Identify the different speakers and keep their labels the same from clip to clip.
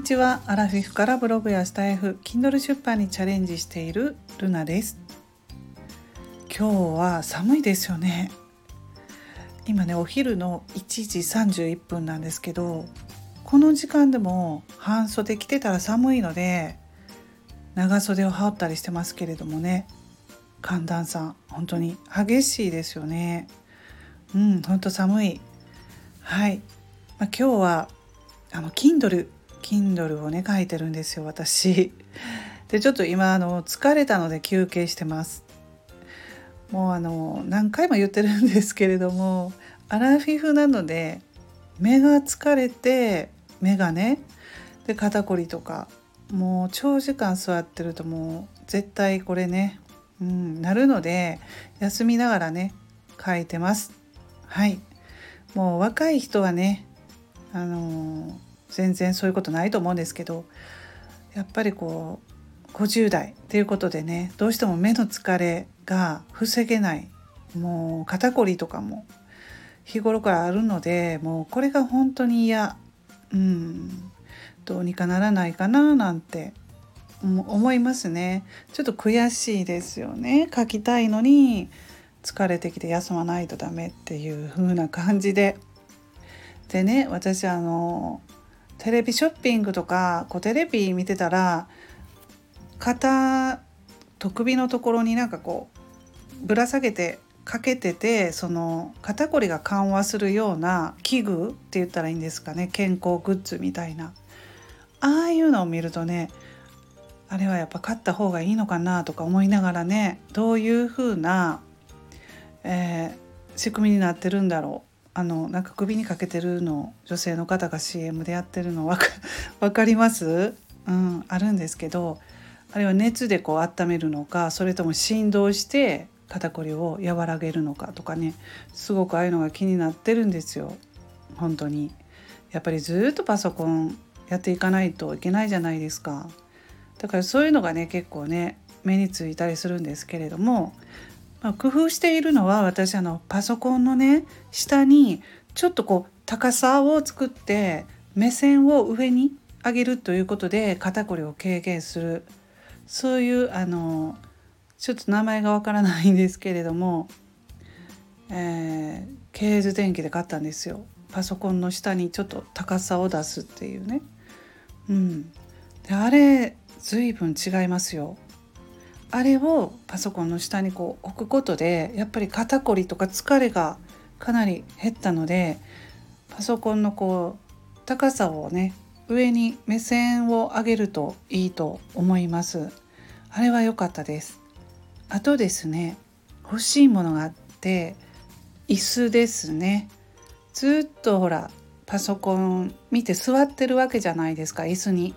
Speaker 1: にちは。アラフィフからブログやスタイフ Kindle 出版にチャレンジしているルナです。今日は寒いですよね。今ねお昼の1時31分なんですけどこの時間でも半袖着てたら寒いので長袖を羽織ったりしてますけれどもね。寒暖差本当に激しいですよね。うん本当寒い。はい、まあ、今日はあの Kindle Kindle をね書いてるんですよ私。でちょっと今あの疲れたので休憩してます。もうあの何回も言ってるんですけれどもアラフィフなので目が疲れて目がねで肩こりとかもう長時間座ってるともう絶対これね、うん、なるので休みながらね書いてます。はい。もう若い人はねあのー、全然そういうことないと思うんですけどやっぱりこう50代っていうことでねどうしても目の疲れが防げないもう肩こりとかも日頃からあるのでもうこれが本当に嫌うんどうにかならないかななんて思いますね。ちょっと悔しいですよね。書きたいのに疲れてきて休まないとダメっていう風な感じで。でね私あのテレビショッピングとかこうテレビ見てたら肩と首のところになんかこうぶら下げてかけててその肩こりが緩和するような器具って言ったらいいんですかね健康グッズみたいな。ああいうのを見るとねあれはやっぱ買った方がいいのかなとか思いながらねどういう風な、えー、仕組みになってるんだろう。あのなんか首にかけてるの女性の方が CM でやってるの分か 分かります、うん、あるんですけどあれは熱でこう温めるのかそれとも振動して肩こりを和らげるのかとかねすごくああいうのが気になってるんですよ。本当に。やっぱりずっとパソコンやっていかないといけないじゃないですか。だからそういうのがね結構ね目についたりするんですけれども、まあ、工夫しているのは私あのパソコンのね下にちょっとこう高さを作って目線を上に上げるということで肩こりを軽減する。そういうあのちょっと名前がわからないんですけれども、えー、ケーズ電気で買ったんですよ。パソコンの下にちょっと高さを出すっていうね。うん、であれ随分違いますよ。あれをパソコンの下にこう置くことでやっぱり肩こりとか疲れがかなり減ったのでパソコンのこう高さをね上に目線を上げるといいと思います。あれは良かったです。あとですね欲しいものがあって椅子ですね。ずっとほらパソコン見て座ってるわけじゃないですか椅子に。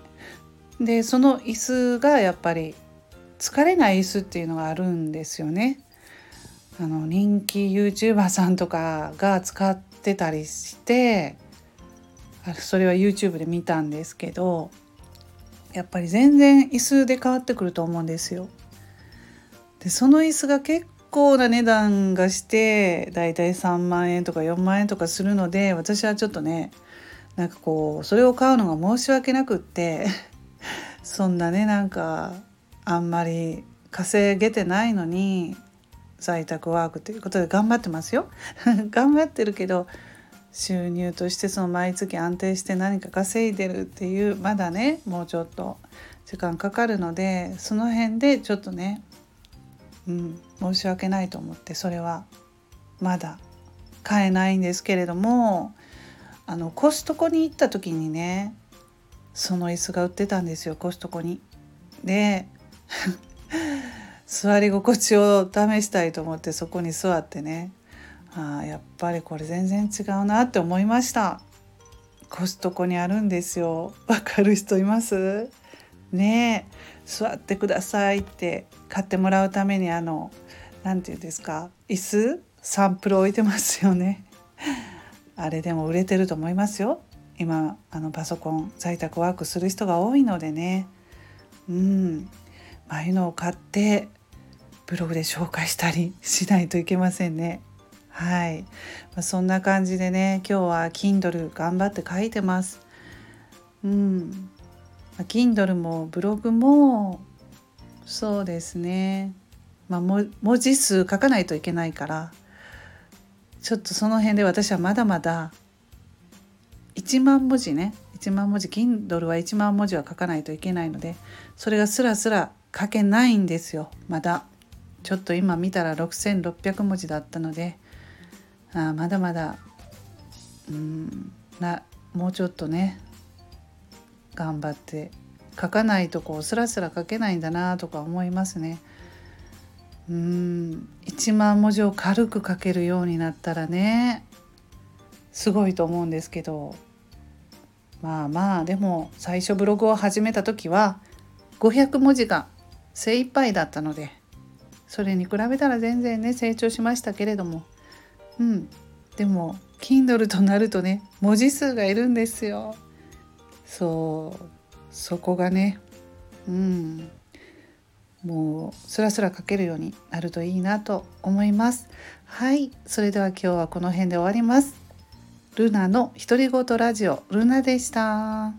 Speaker 1: でその椅子がやっぱり疲れない椅子っていうのがあるんですよね。あの人気 YouTuber さんとかが使ってたりしてそれは YouTube で見たんですけどやっぱり全然椅子で変わってくると思うんですよ。でその椅子が結構な値段がしてだいたい3万円とか4万円とかするので私はちょっとねなんかこうそれを買うのが申し訳なくって そんなねなんかあんまり稼げてないのに在宅ワークということで頑張ってますよ 頑張ってるけど収入としてその毎月安定して何か稼いでるっていうまだねもうちょっと時間かかるのでその辺でちょっとねうん、申し訳ないと思ってそれはまだ買えないんですけれどもあのコストコに行った時にねその椅子が売ってたんですよコストコに。で 座り心地を試したいと思ってそこに座ってね。あやっぱりこれ全然違うなって思いました。コストコにあるんですよ。わかる人います？ね座ってくださいって買ってもらうためにあの何て言うんですか？椅子？サンプル置いてますよね。あれでも売れてると思いますよ。今あのパソコン在宅ワークする人が多いのでね。うん。ああいうのを買ってブログで紹介したりしないといけませんね。はい、まあ、そんな感じでね今日は Kindle 頑張って書いてます。うん。ま Kindle もブログもそうですね、まあ、文字数書かないといけないから。ちょっとその辺で私はまだまだ1万文字ね。1万文字 Kindle は1万文字は書かないといけないのでそれがスラスラ書けないんですよ。まだ。ちょっと今見たら6600文字だったので。あまだまだ。うんなもうちょっとね。頑張って。書かないとこうスラスラ書けないんだなとか思いますね。うん1万文字を軽く書けるようになったらね。すごいと思うんですけど。まあまあでも最初ブログを始めた時は500文字が精一杯だったのでそれに比べたら全然ね成長しましたけれども。うん。でも Kindle となるとね文字数がいるんですよ。そう。そこがねうん。もうスラスラ書けるようになるといいなと思います。はい。それでは今日はこの辺で終わります。ルナの独り言ラジオルナでした。